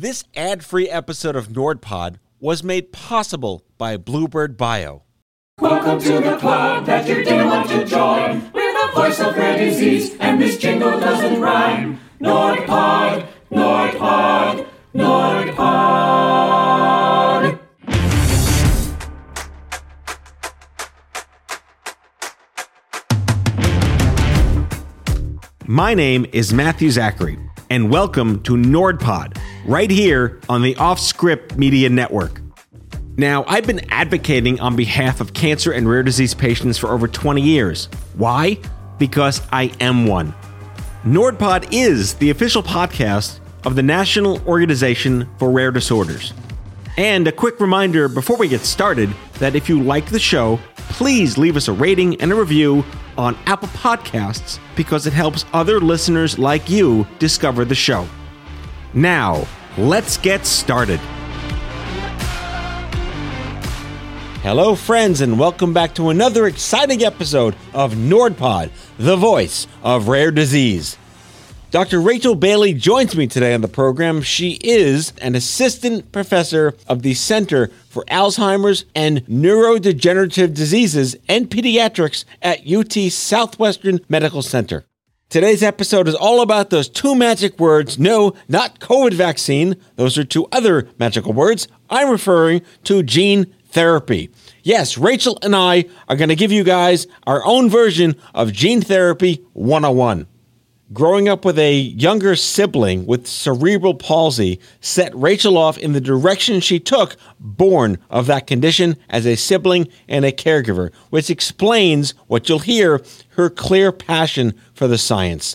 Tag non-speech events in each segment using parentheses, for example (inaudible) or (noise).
This ad free episode of NordPod was made possible by Bluebird Bio. Welcome to the club that you didn't want to join. We're the voice of rare disease, and this jingle doesn't rhyme. NordPod, NordPod, NordPod. My name is Matthew Zachary, and welcome to NordPod, right here on the Off Script Media Network. Now, I've been advocating on behalf of cancer and rare disease patients for over 20 years. Why? Because I am one. NordPod is the official podcast of the National Organization for Rare Disorders. And a quick reminder before we get started that if you like the show, please leave us a rating and a review on Apple Podcasts because it helps other listeners like you discover the show. Now, let's get started. Hello, friends, and welcome back to another exciting episode of NordPod, the voice of rare disease. Dr. Rachel Bailey joins me today on the program. She is an assistant professor of the Center for Alzheimer's and Neurodegenerative Diseases and Pediatrics at UT Southwestern Medical Center. Today's episode is all about those two magic words. No, not COVID vaccine. Those are two other magical words. I'm referring to gene therapy. Yes, Rachel and I are going to give you guys our own version of Gene Therapy 101. Growing up with a younger sibling with cerebral palsy set Rachel off in the direction she took, born of that condition as a sibling and a caregiver, which explains what you'll hear her clear passion for the science.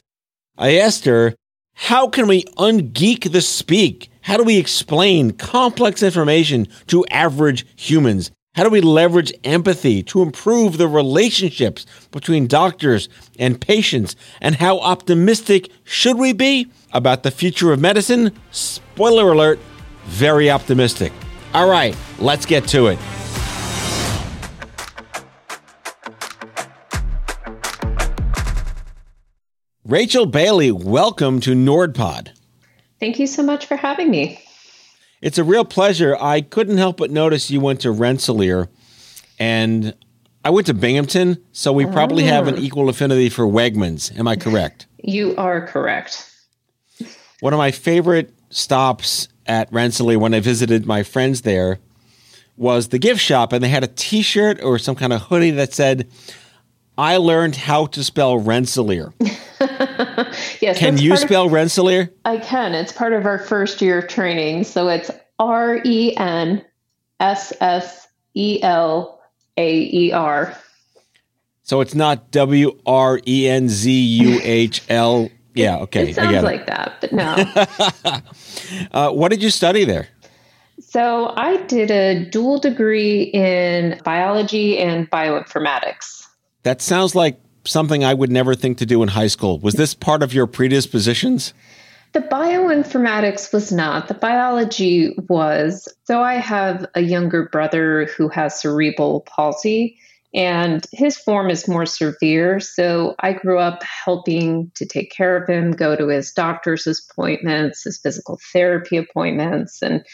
I asked her, How can we ungeek the speak? How do we explain complex information to average humans? How do we leverage empathy to improve the relationships between doctors and patients? And how optimistic should we be about the future of medicine? Spoiler alert, very optimistic. All right, let's get to it. Rachel Bailey, welcome to NordPod. Thank you so much for having me. It's a real pleasure. I couldn't help but notice you went to Rensselaer, and I went to Binghamton, so we probably have an ah. equal affinity for Wegmans. Am I correct? You are correct. One of my favorite stops at Rensselaer when I visited my friends there was the gift shop, and they had a T-shirt or some kind of hoodie that said, "I learned how to spell Rensselaer." (laughs) yes. Can you part of- spell Rensselaer? I can. It's part of our first year of training. So it's R E N S S E L A E R. So it's not W R E N Z U H L. Yeah, okay, It I sounds like that, but no. (laughs) Uh, what did you study there? so I did a dual degree in biology and bioinformatics. That sounds like something I would never think to do in high school. Was this part of your predispositions? The bioinformatics was not, the biology was. So I have a younger brother who has cerebral palsy, and his form is more severe. So I grew up helping to take care of him, go to his doctor's appointments, his physical therapy appointments, and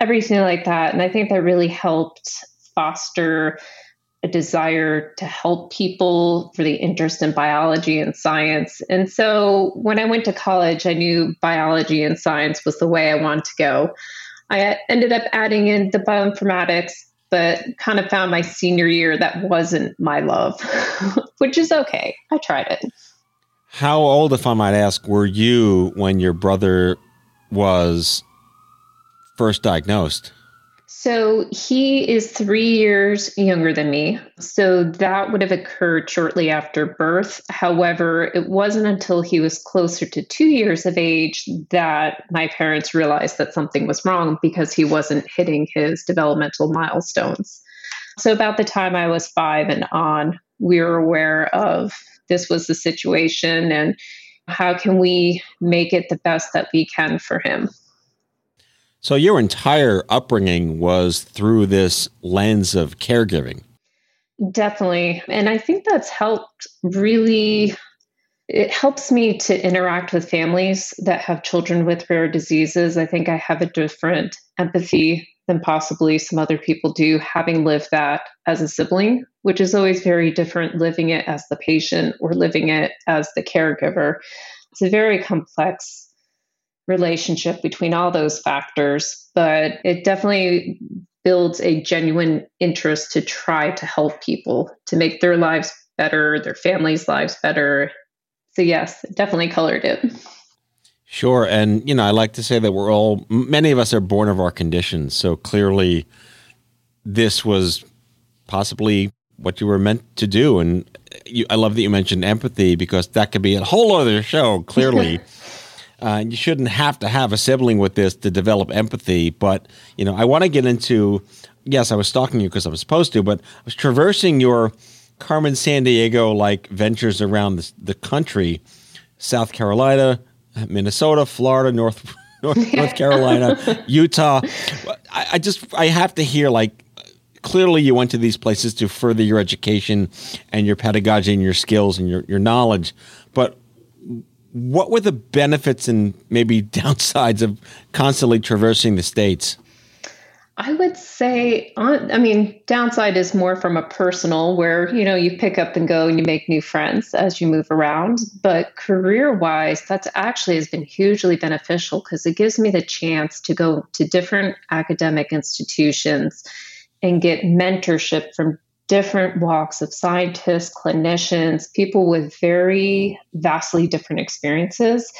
everything like that. And I think that really helped foster a desire to help people for the interest in biology and science. And so when I went to college, I knew biology and science was the way I wanted to go. I ended up adding in the bioinformatics, but kind of found my senior year that wasn't my love, (laughs) which is okay. I tried it. How old, if I might ask, were you when your brother was first diagnosed? So he is three years younger than me. So that would have occurred shortly after birth. However, it wasn't until he was closer to two years of age that my parents realized that something was wrong because he wasn't hitting his developmental milestones. So, about the time I was five and on, we were aware of this was the situation and how can we make it the best that we can for him. So your entire upbringing was through this lens of caregiving. Definitely. And I think that's helped really it helps me to interact with families that have children with rare diseases. I think I have a different empathy than possibly some other people do, having lived that as a sibling, which is always very different living it as the patient or living it as the caregiver. It's a very complex relationship between all those factors, but it definitely builds a genuine interest to try to help people to make their lives better, their families' lives better, so yes, definitely colored it. Sure, and you know, I like to say that we're all many of us are born of our conditions. So clearly, this was possibly what you were meant to do. And uh, you, I love that you mentioned empathy because that could be a whole other show. Clearly. (laughs) Uh, you shouldn't have to have a sibling with this to develop empathy. But you know, I want to get into. Yes, I was stalking you because I was supposed to, but I was traversing your Carmen Sandiego like ventures around the, the country, South Carolina, Minnesota, Florida, North (laughs) North, (laughs) North Carolina, Utah. I, I just I have to hear like clearly you went to these places to further your education and your pedagogy and your skills and your, your knowledge. What were the benefits and maybe (laughs) downsides of constantly traversing the states? I would say, I mean, downside is more from a personal where, you know, you pick up and go and you make new friends as you move around. But career wise, that's actually has been hugely beneficial because it gives me the chance to go to different academic institutions and get mentorship from different walks of scientists, clinicians, people with very vastly different experiences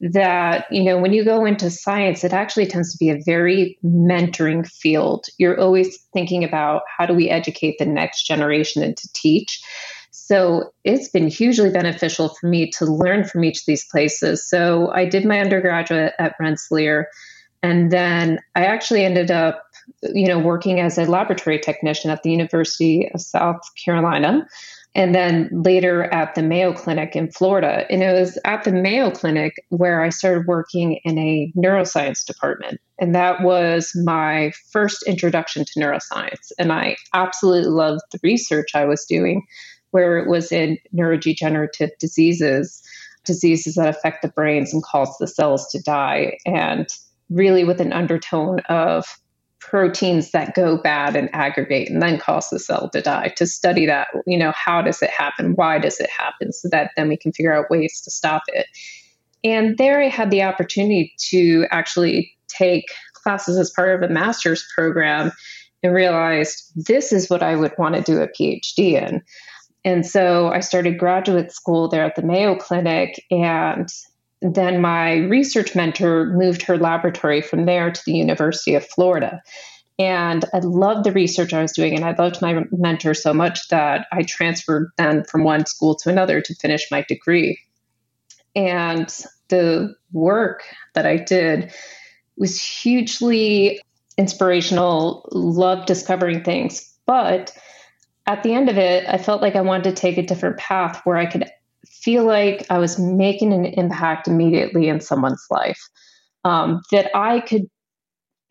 that you know when you go into science it actually tends to be a very mentoring field. You're always thinking about how do we educate the next generation and to teach. So it's been hugely beneficial for me to learn from each of these places. So i did my undergraduate at rensselaer and then i actually ended up you know working as a laboratory technician at the university of south carolina and then later at the Mayo Clinic in Florida. And it was at the Mayo Clinic where I started working in a neuroscience department. And that was my first introduction to neuroscience. And I absolutely loved the research I was doing, where it was in neurodegenerative diseases, diseases that affect the brains and cause the cells to die. And really with an undertone of proteins that go bad and aggregate and then cause the cell to die to study that you know how does it happen? Why does it happen? So that then we can figure out ways to stop it. And there i had the opportunity to actually take classes as part of a master's program and realized this is what i would want to do a phd in. And so i started graduate school there at the mayo clinic and then my research mentor moved her laboratory from there to the University of Florida. And I loved the research I was doing, and I loved my mentor so much that I transferred then from one school to another to finish my degree. And the work that I did was hugely inspirational, loved discovering things. But at the end of it, I felt like I wanted to take a different path where I could feel like I was making an impact immediately in someone's life, um, that I could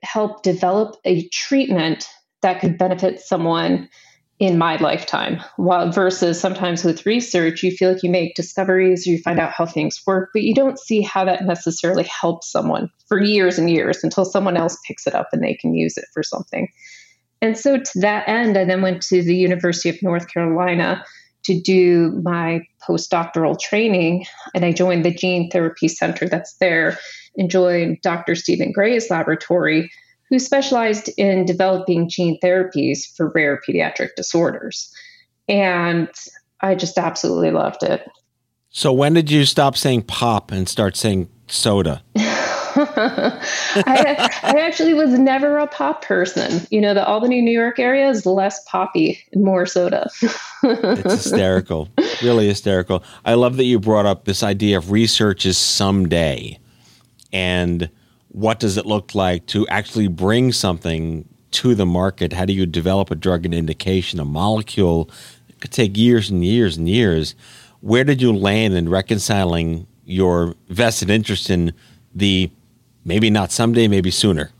help develop a treatment that could benefit someone in my lifetime. While versus sometimes with research, you feel like you make discoveries or you find out how things work, but you don't see how that necessarily helps someone for years and years until someone else picks it up and they can use it for something. And so to that end, I then went to the University of North Carolina to do my postdoctoral training, and I joined the gene therapy center that's there and joined Dr. Steven Gray's laboratory, who specialized in developing gene therapies for rare pediatric disorders. And I just absolutely loved it. So, when did you stop saying pop and start saying soda? (laughs) (laughs) I, I, actually was never a pop person. You know, the Albany, New York area is less poppy more soda. it's (laughs) hysterical, really hysterical. I love that you brought up this idea of research is someday. And what does it look like to actually bring something to the market? How do you develop a drug and indication, a molecule? It could take years and years and years. Where did you land in reconciling your vested interest in the maybe not someday, maybe sooner?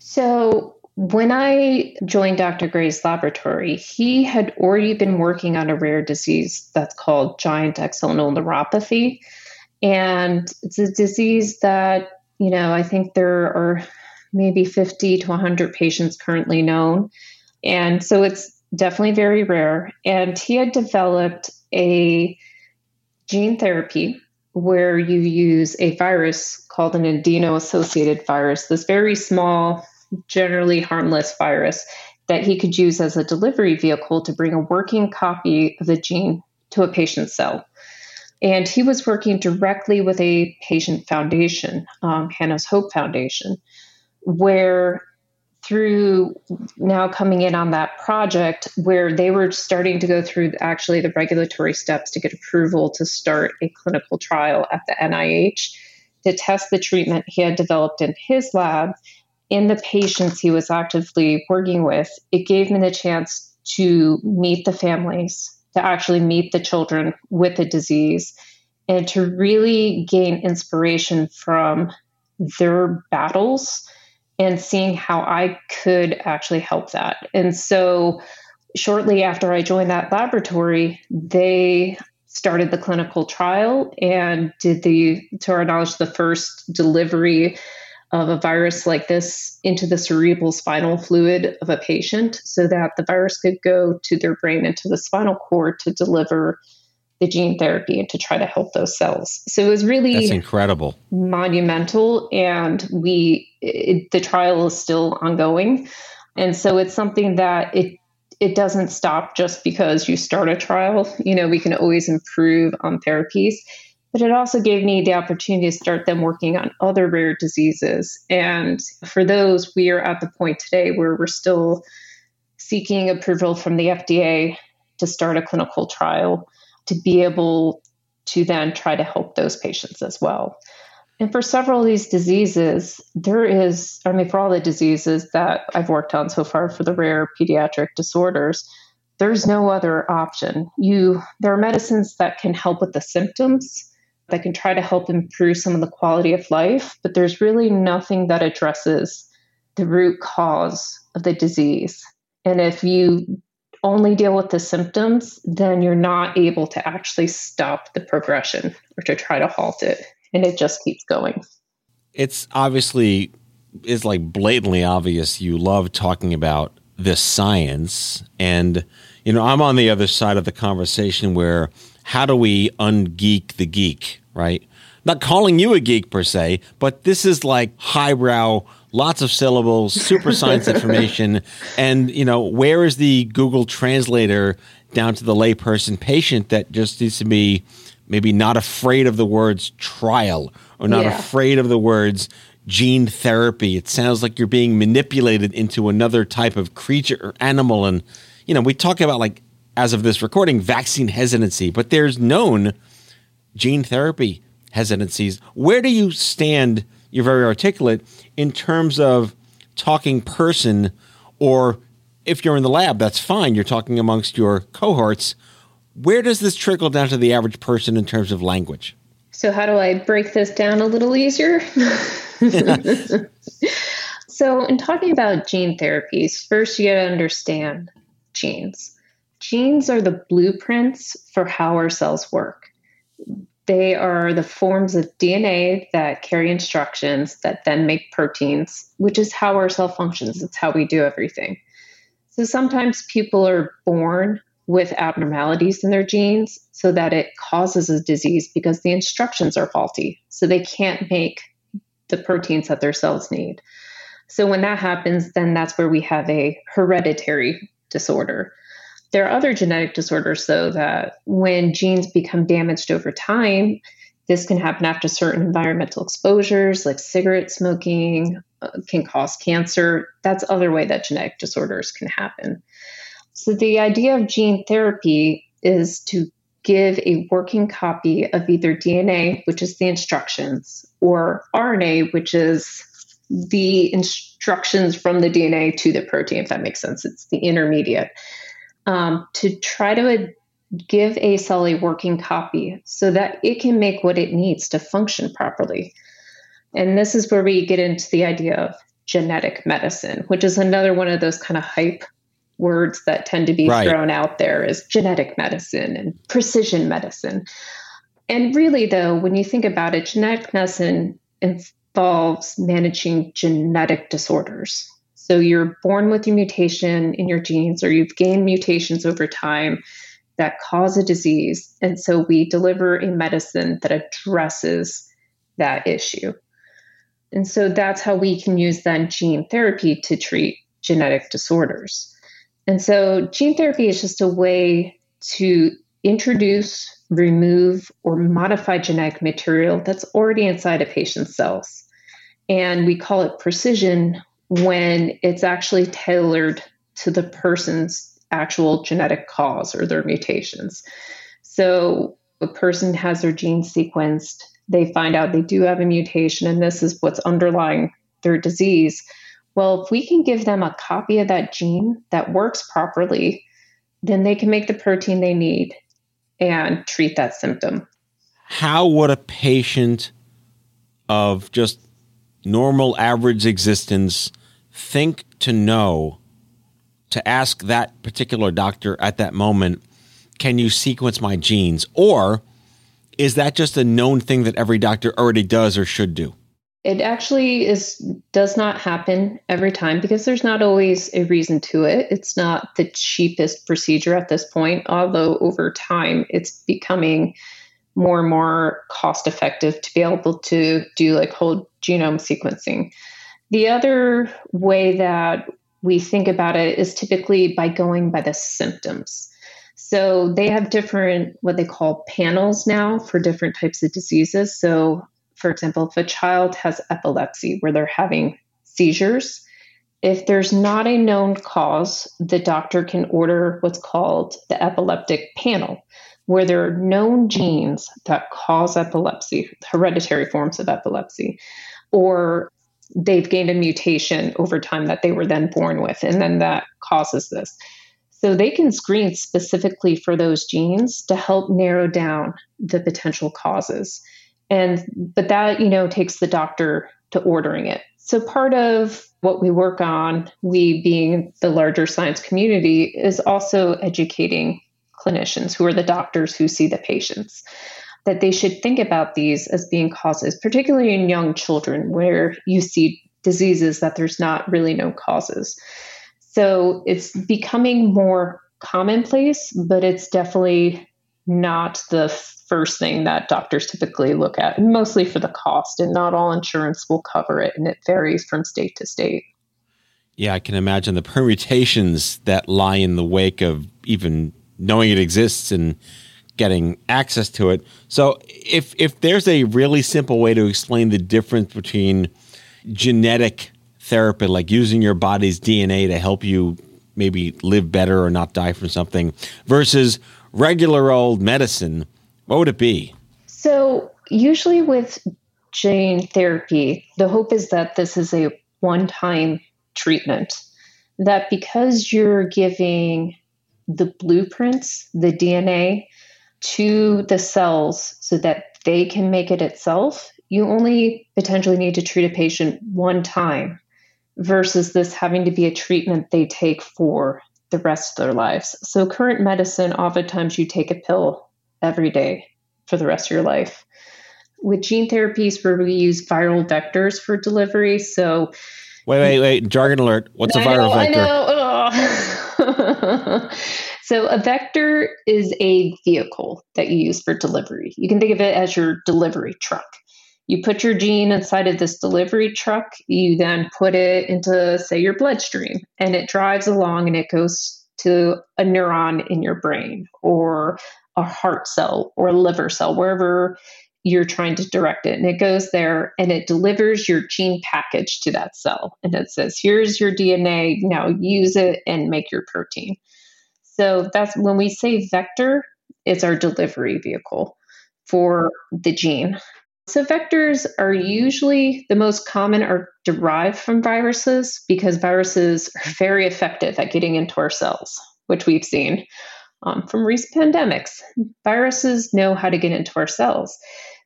So, When I joined Dr. Gray's laboratory, he had already been working on a rare disease that's called giant axonal neuropathy. And it's a disease that, you know, I think there are maybe 50 to 100 patients currently known. And so it's definitely very rare. And he had developed a gene therapy where you use a virus called an adeno associated virus, this very small, generally harmless virus that he could use as a delivery vehicle to bring a working copy of the gene to a patient's cell. And he was working directly with a patient foundation, um, Hannah's Hope Foundation, where through now coming in on that project where they were starting to go through actually the regulatory steps to get approval to start a clinical trial at the NIH to test the treatment he had developed in his lab in the patients he was actively working with. It gave me the chance to meet the families, to actually meet the children with the disease, and to really gain inspiration from their battles and seeing how I could actually help that. And so, shortly after I joined that laboratory, they started the clinical trial and did the, to our knowledge, the first delivery of a virus like this into the cerebral spinal fluid of a patient so that the virus could go to their brain and to the spinal cord to deliver the gene therapy and to try to help those cells. So it was really That's incredible. Monumental and we it, the trial is still ongoing. And so it's something that it it doesn't stop just because you start a trial. You know, we can always improve on therapies, but it also gave me the opportunity to start them working on other rare diseases. And for those, we are at the point today where we're still seeking approval from the FDA to start a clinical trial to be able to then try to help those patients as well. And for several of these diseases, there is, I mean, for all the diseases that I've worked on so far for the rare pediatric disorders, there's no other option. You there are medicines that can help with the symptoms, that can try to help improve some of the quality of life, but there's really nothing that addresses the root cause of the disease. And if you only deal with the symptoms, then you're not able to actually stop the progression or to try to halt it. And it just keeps going. It's obviously it's like blatantly obvious you love talking about this science and you know I'm on the other side of the conversation where how do we ungeek the geek, right? Not calling you a geek per se, but this is like highbrow lots of syllables, super science information, (laughs) and you know where is the Google translator down to the layperson patient that just needs to be maybe not afraid of the words trial or not yeah. afraid of the words gene therapy. It sounds like you're being manipulated into another type of creature or animal, and you know we talk about like as of this recording vaccine hesitancy, but there's known gene therapy hesitancies. Where do you stand? You're very articulate in terms of talking person, or if you're in the lab, that's fine. You're talking amongst your cohorts. Where does this trickle down to the average person in terms of language? So, how do I break this down a little easier? (laughs) so, in talking about gene therapies, first you got to understand genes. Genes are the blueprints for how our cells work. They are the forms of DNA that carry instructions that then make proteins, which is how our cell functions. It's how we do everything. So sometimes people are born with abnormalities in their genes so that it causes a disease because the instructions are faulty. So they can't make the proteins that their cells need. So when that happens, then that's where we have a hereditary disorder. There are other genetic disorders, though, that when genes become damaged over time, this can happen after certain environmental exposures, like cigarette smoking, uh, can cause cancer. That's other way that genetic disorders can happen. So the idea of gene therapy is to give a working copy of either DNA, which is the instructions, or RNA, which is the instructions from the DNA to the protein, if that makes sense. It's the intermediate um, to try to give a cell a working copy so that it can make what it needs to function properly. And this is where we get into the idea of genetic medicine, which is another one of those kind of hype words that tend to be right. thrown out there is genetic medicine and precision medicine. And really, though, when you think about it, genetic medicine involves managing genetic disorders. So you're born with a mutation in your genes, or you've gained mutations over time that cause a disease. And so we deliver a medicine that addresses that issue. And so that's how we can use then gene therapy to treat genetic disorders. And so gene therapy is just a way to introduce, remove, or modify genetic material that's already inside a patient's cells. And we call it precision when it's actually tailored to the person's actual genetic cause or their mutations. So a person has their gene sequenced, they find out they do have a mutation, and this is what's underlying their disease. Well, if we can give them a copy of that gene that works properly, then they can make the protein they need and treat that symptom. How would a patient of just normal average existence think to know to ask that particular doctor at that moment, can you sequence my genes? Or is that just a known thing that every doctor already does or should do? It actually is does not happen every time because there's not always a reason to it. It's not the cheapest procedure at this point, although over time it's becoming more and more cost effective to be able to do like whole genome sequencing. The other way that we think about it is typically by going by the symptoms. So they have different, what they call panels now for different types of diseases. So, for example, if a child has epilepsy where they're having seizures, if there's not a known cause, the doctor can order what's called the epileptic panel, where there are known genes that cause epilepsy, hereditary forms of epilepsy, or they've gained a mutation over time that they were then born with, and then that causes this. So they can screen specifically for those genes to help narrow down the potential causes. And but that, you know, takes the doctor to ordering it. So part of what we work on, we being the larger science community, is also educating clinicians who are the doctors who see the patients that they should think about these as being causes, particularly in young children where you see diseases that there's not really no causes. So it's becoming more commonplace, but it's definitely not the first thing that doctors typically look at, mostly for the cost, and not all insurance will cover it, and it varies from state to state. Yeah, I can imagine the permutations that lie in the wake of even knowing it exists and getting access to it. So if if there's a really simple way to explain the difference between genetic therapy, like using your body's DNA to help you maybe live better or not die from something, versus regular old medicine, what would it be? So usually with gene therapy, the hope is that this is a one-time treatment. That because you're giving the blueprints, the DNA, to the cells so that they can make it itself, you only potentially need to treat a patient one time versus this having to be a treatment they take for the rest of their lives. So, current medicine, oftentimes you take a pill every day for the rest of your life. With gene therapies, where we use viral vectors for delivery, so wait, wait, wait, jargon alert. What's a viral vector? I know, vector? (laughs) Oh. So, a vector is a vehicle that you use for delivery. You can think of it as your delivery truck. You put your gene inside of this delivery truck, you then put it into, say, your bloodstream, and it drives along and it goes to a neuron in your brain or a heart cell or a liver cell, wherever you're trying to direct it. And it goes there and it delivers your gene package to that cell. And it says, here's your DNA, now use it and make your protein. So that's when we say vector, it's our delivery vehicle for the gene. So vectors are usually the most common are derived from viruses because viruses are very effective at getting into our cells, which we've seen um, from recent pandemics. Viruses know how to get into our cells.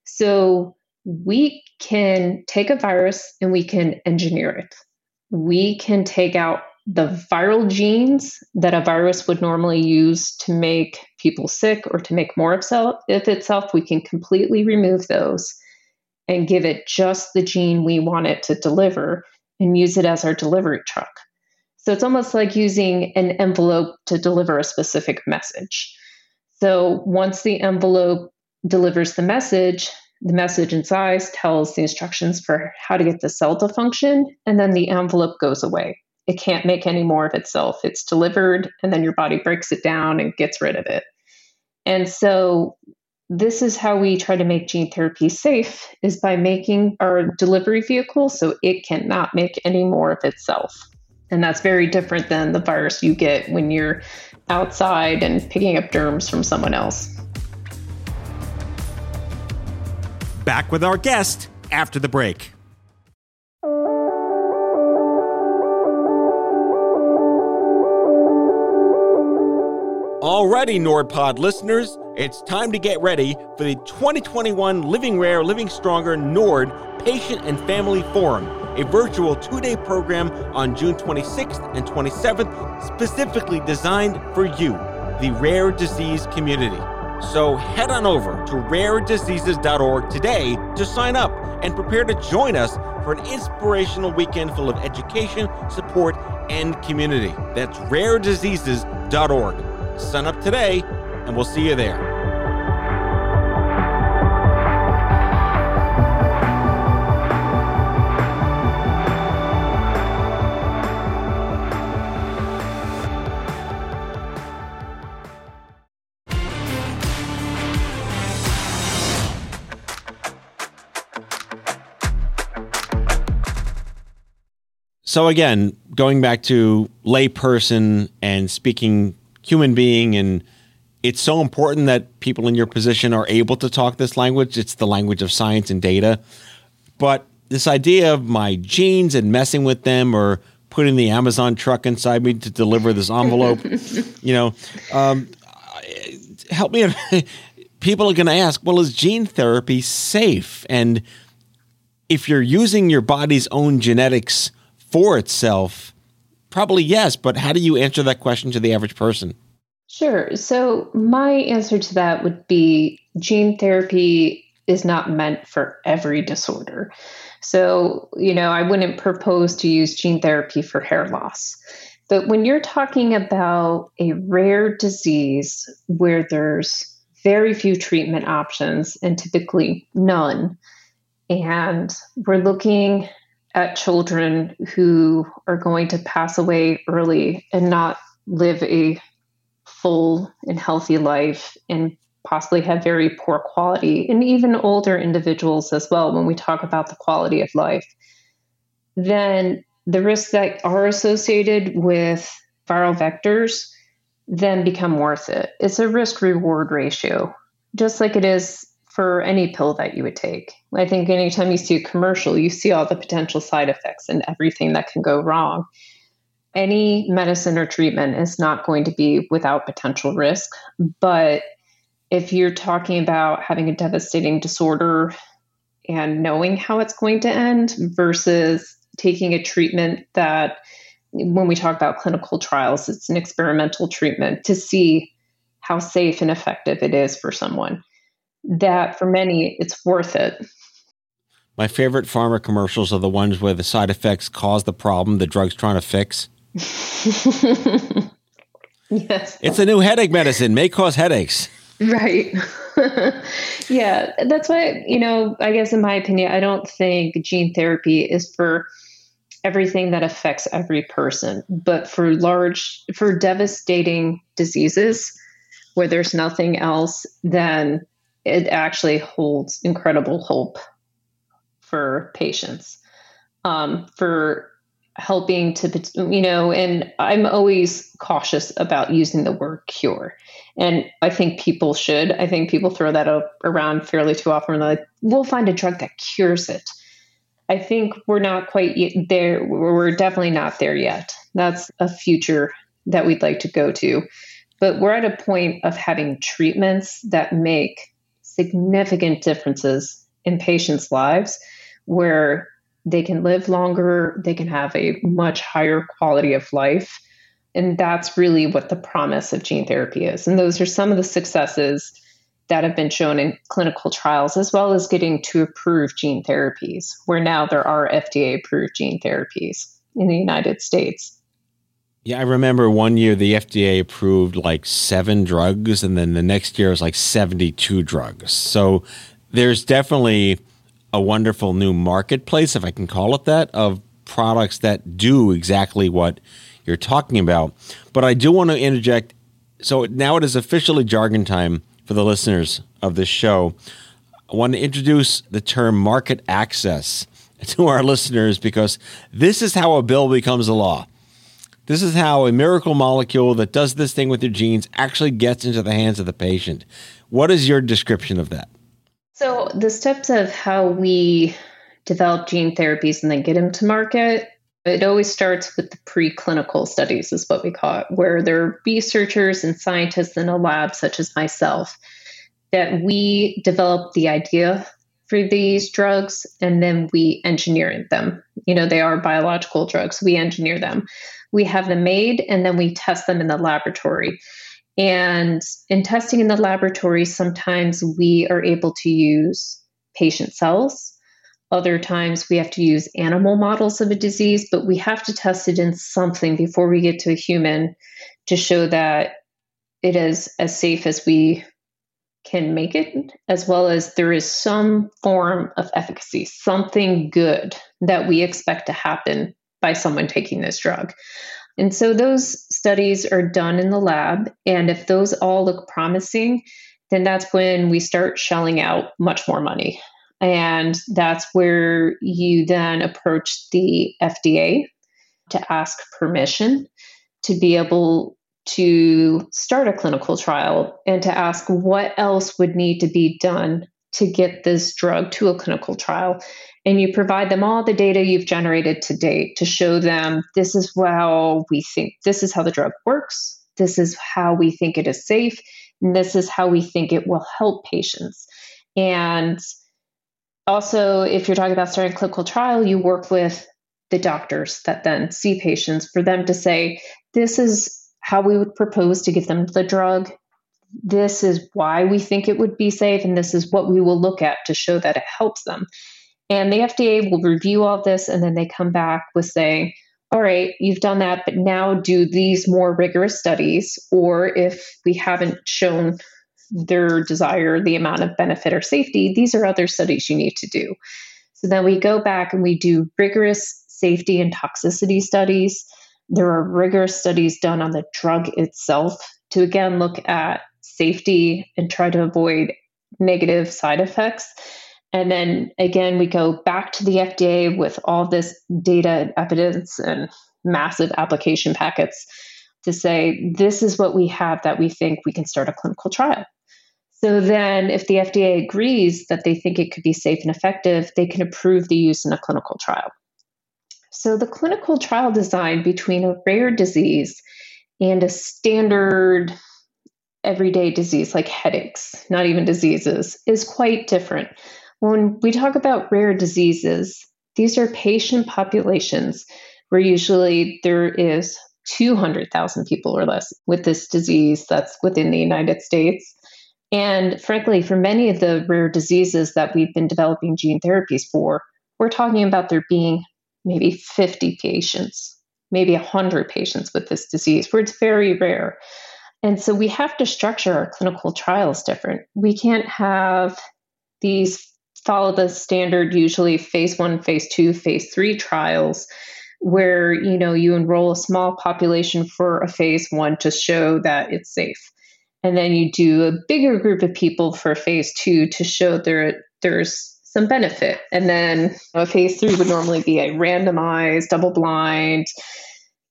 So we can take a virus and we can engineer it. we can take out the viral genes that a virus would normally use to make people sick or to make more of itself. itself, We can completely remove those and give it just the gene we want it to deliver and use it as our delivery truck. So it's almost like using an envelope to deliver a specific message. So once the envelope delivers the message, the message in size tells the instructions for how to get the cell to function, and then the envelope goes away. It can't make any more of itself. It's delivered, and then your body breaks it down and gets rid of it. And so this is how we try to make gene therapy safe is by making our delivery vehicle so it cannot make any more of itself. And that's very different than the virus you get when you're outside and picking up germs from someone else. Back with our guest after the break. Alrighty, NordPod listeners, it's time to get ready for the 2021 Living Rare, Living Stronger Nord Patient and Family Forum, a virtual two day program on June 26th and 27th, specifically designed for you, the rare disease community. So head on over to rarediseases.org today to sign up and prepare to join us for an inspirational weekend full of education, support, and community. That's rarediseases.org. Sign up today and we'll see you there. So again, going back to layperson and speaking human being and it's so important that people in your position are able to talk this language. It's the language of science and data. But this idea of my genes and messing with them or putting the Amazon truck inside me to deliver this envelope, (laughs) you know, um, help me. (laughs) people are going to ask, well, is gene therapy safe? And if you're using your body's own genetics for itself, probably yes. But how do you answer that question to the average person? Sure. So, my answer to that would be gene therapy is not meant for every disorder. So, you know, I wouldn't propose to use gene therapy for hair loss. But when you're talking about a rare disease where there's very few treatment options and typically none, and we're looking at children who are going to pass away early and not live a full and healthy life and possibly have very poor quality, and even older individuals as well, when we talk about the quality of life, then the risks that are associated with viral vectors then become worth it. It's a risk reward ratio, just like it is for any pill that you would take. I think anytime you see a commercial, you see all the potential side effects and everything that can go wrong any medicine or treatment is not going to be without potential risk. But if you're talking about having a devastating disorder and knowing how it's going to end versus taking a treatment that, when we talk about clinical trials, it's an experimental treatment to see how safe and effective it is for someone. That for many, it's worth it. My favorite pharma commercials are the ones where the side effects cause the problem the drug's trying to fix. (laughs) yes. It's a new headache medicine, may cause headaches. Right. (laughs) yeah, that's why, you know, I guess in my opinion, I don't think gene therapy is for everything that affects every person, but for large, for devastating diseases where there's nothing else, then it actually holds incredible hope for patients. Um, for helping to you know and i'm always cautious about using the word cure. And i think people should. I think people throw that around fairly too often. They're like we'll find a drug that cures it. I think we're not quite there. We're definitely not there yet. That's a future that we'd like to go to. But we're at a point of having treatments that make significant differences in patients lives where they can live longer, they can have a much higher quality of life. And that's really what the promise of gene therapy is. And those are some of the successes that have been shown in clinical trials, as well as getting to approved gene therapies, where now there are FDA approved gene therapies in the United States. Yeah, I remember one year the FDA approved like seven drugs, and then the next year it was like 72 drugs. So there's definitely a wonderful new marketplace, if I can call it that, of products that do exactly what you're talking about. But I do want to interject. So now it is officially jargon time for the listeners of this show. I want to introduce the term market access (laughs) to our listeners because this is how a bill becomes a law. This is how a miracle molecule that does this thing with your genes actually gets into the hands of the patient. What is your description of that? So, the steps of how we develop gene therapies and then get them to market, it always starts with the preclinical studies, is what we call it, where there are researchers and scientists in a lab, such as myself, that we develop the idea for these drugs and then we engineer them. You know, they are biological drugs, we engineer them. We have them made and then we test them in the laboratory. And in testing in the laboratory, sometimes we are able to use patient cells. Other times we have to use animal models of a disease, but we have to test it in something before we get to a human to show that it is as safe as we can make it, as well as there is some form of efficacy, something good that we expect to happen by someone taking this drug. And so those studies are done in the lab. And if those all look promising, then that's when we start shelling out much more money. And that's where you then approach the FDA to ask permission to be able to start a clinical trial and to ask what else would need to be done to get this drug to a clinical trial. And you provide them all the data you've generated to date to show them this is how we think, this is how the drug works, this is how we think it is safe, and this is how we think it will help patients. And also, if you're talking about starting a clinical trial, you work with the doctors that then see patients for them to say, this is how we would propose to give them the drug. This is why we think it would be safe, and this is what we will look at to show that it helps them. And the FDA will review all this, and then they come back with saying, all right, you've done that, but now do these more rigorous studies. Or if we haven't shown their desire, the amount of benefit or safety, these are other studies you need to do. So then we go back and we do rigorous safety and toxicity studies. There are rigorous studies done on the drug itself to again look at safety and try to avoid negative side effects. And then again, we go back to the FDA with all this data and evidence and massive application packets to say, this is what we have that we think we can start a clinical trial. So then, if the FDA agrees that they think it could be safe and effective, they can approve the use in a clinical trial. So, the clinical trial design between a rare disease and a standard everyday disease like headaches, not even diseases, is quite different. When we talk about rare diseases, these are patient populations where usually there is 200,000 people or less with this disease that's within the United States. And frankly, for many of the rare diseases that we've been developing gene therapies for, we're talking about there being maybe 50 patients, maybe 100 patients with this disease, where it's very rare. And so we have to structure our clinical trials different. We can't have these follow the standard, usually phase one, phase two, phase three trials where you know you enroll a small population for a phase one to show that it's safe and then you do a bigger group of people for phase two to show there there's some benefit. And then a phase three would normally be a randomized, double blind,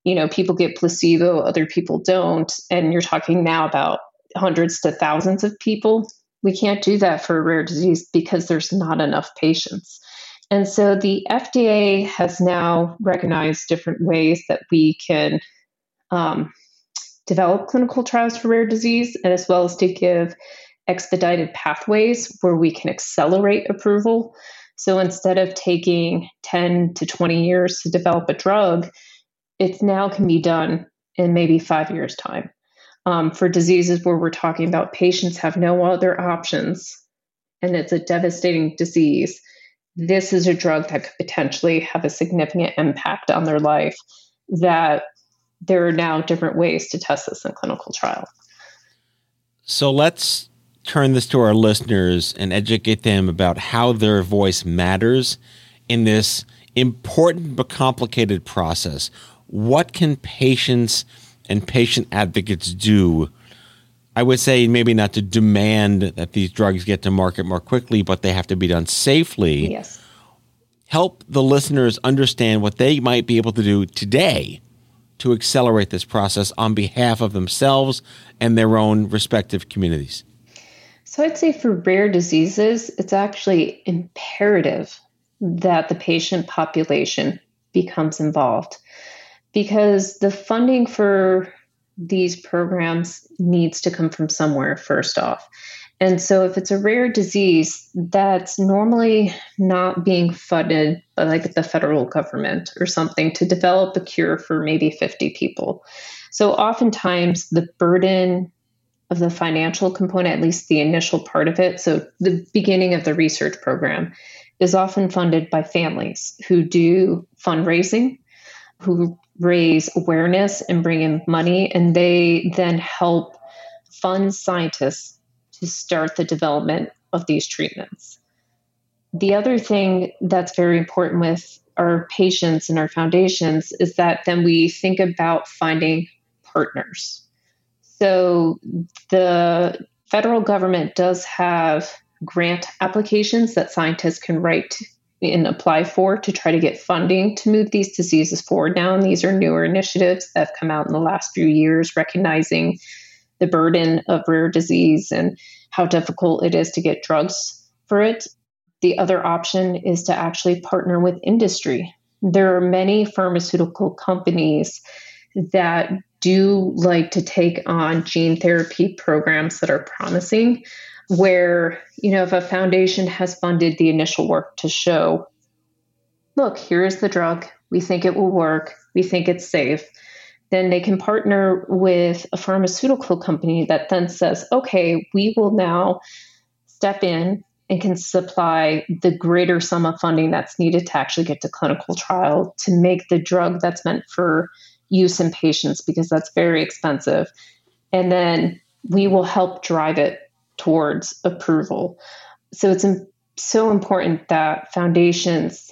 you know, people get placebo, other people don't. And you're talking now about hundreds to thousands of people. We can't do that for a rare disease because there's not enough patients. And so the FDA has now recognized different ways that we can um, develop clinical trials for rare disease, and as well as to give expedited pathways where we can accelerate approval. So instead of taking 10 to 20 years to develop a drug, it now can be done in maybe five years' time. Um, for diseases where we're talking about patients have no other options and it's a devastating disease, this is a drug that could potentially have a significant impact on their life that there are now different ways to test this in clinical trial. So let's turn this to our listeners and educate them about how their voice matters in this important but complicated process. What can patients and patient advocates do? I would say maybe not to demand that these drugs get to market more quickly, but they have to be done safely. Yes. Help the listeners understand what they might be able to do today to accelerate this process on behalf of themselves and their own respective communities. So I'd say for rare diseases, it's actually imperative that the patient population becomes involved because the funding for these programs needs to come from somewhere first off. And so if it's a rare disease that's normally not being funded by like the federal government or something to develop a cure for maybe 50 people. So oftentimes the burden of the financial component, at least the initial part of it, so the beginning of the research program, is often funded by families who do fundraising, who raise awareness and bring in money, and they then help fund scientists to start the development of these treatments. The other thing that's very important with our patients and our foundations is that then we think about finding partners so the federal government does have grant applications that scientists can write and apply for to try to get funding to move these diseases forward now. And these are newer initiatives that have come out in the last few years, recognizing the burden of rare disease and how difficult it is to get drugs for it. The other option is to actually partner with industry. There are many pharmaceutical companies that do like to take on gene therapy programs that are promising where you know if a foundation has funded the initial work to show look here's the drug we think it will work we think it's safe then they can partner with a pharmaceutical company that then says okay we will now step in and can supply the greater sum of funding that's needed to actually get to clinical trial to make the drug that's meant for use in patients because that's very expensive. And then we will help drive it towards approval. So it's so important that foundations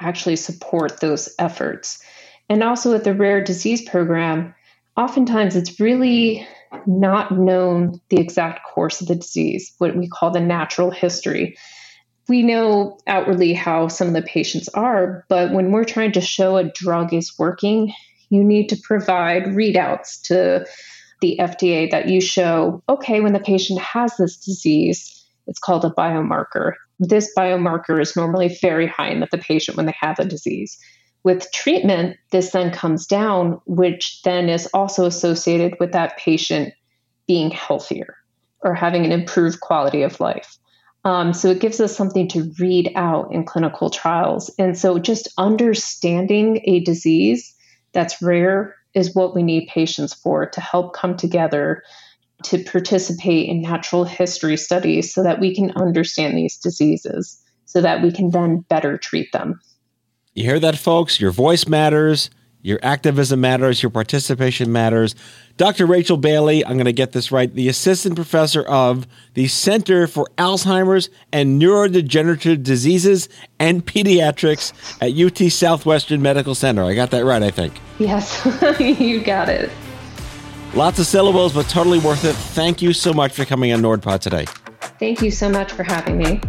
actually support those efforts. And also with the rare disease program, oftentimes it's really not known the exact course of the disease, what we call the natural history. We know outwardly how some of the patients are, but when we're trying to show a drug is working, you need to provide readouts to the FDA that you show, okay, when the patient has this disease, it's called a biomarker. This biomarker is normally very high in the patient when they have a disease. With treatment, this then comes down, which then is also associated with that patient being healthier or having an improved quality of life. Um, so it gives us something to read out in clinical trials. And so just understanding a disease that's rare is what we need patients for to help come together to participate in natural history studies so that we can understand these diseases so that we can then better treat them. You hear that, folks? Your voice matters. Your activism matters. Your participation matters. Dr. Rachel Bailey, I'm going to get this right, the assistant professor of the Center for Alzheimer's and Neurodegenerative Diseases and Pediatrics at UT Southwestern Medical Center. I got that right, I think. Yes, (laughs) you got it. Lots of syllables, but totally worth it. Thank you so much for coming on NordPod today. Thank you so much for having me.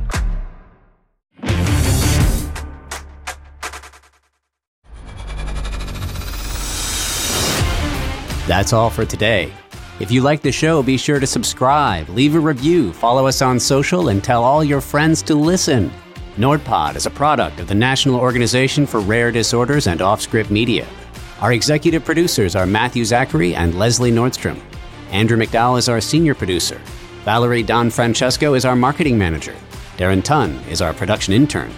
That's all for today. If you like the show, be sure to subscribe, leave a review, follow us on social, and tell all your friends to listen. NordPod is a product of the National Organization for Rare Disorders and OffScrip Media. Our executive producers are Matthew Zachary and Leslie Nordstrom. Andrew McDowell is our senior producer. Valerie Don Francesco is our marketing manager. Darren Tunn is our production intern.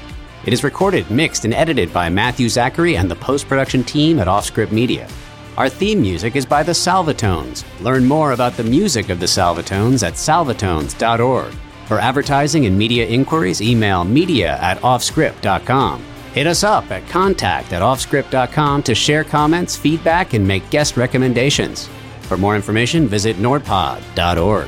It is recorded, mixed, and edited by Matthew Zachary and the post production team at OffScrip Media. Our theme music is by the Salvatones. Learn more about the music of the Salvatones at salvatones.org. For advertising and media inquiries, email media at offscript.com. Hit us up at contact at offscript.com to share comments, feedback, and make guest recommendations. For more information, visit nordpod.org.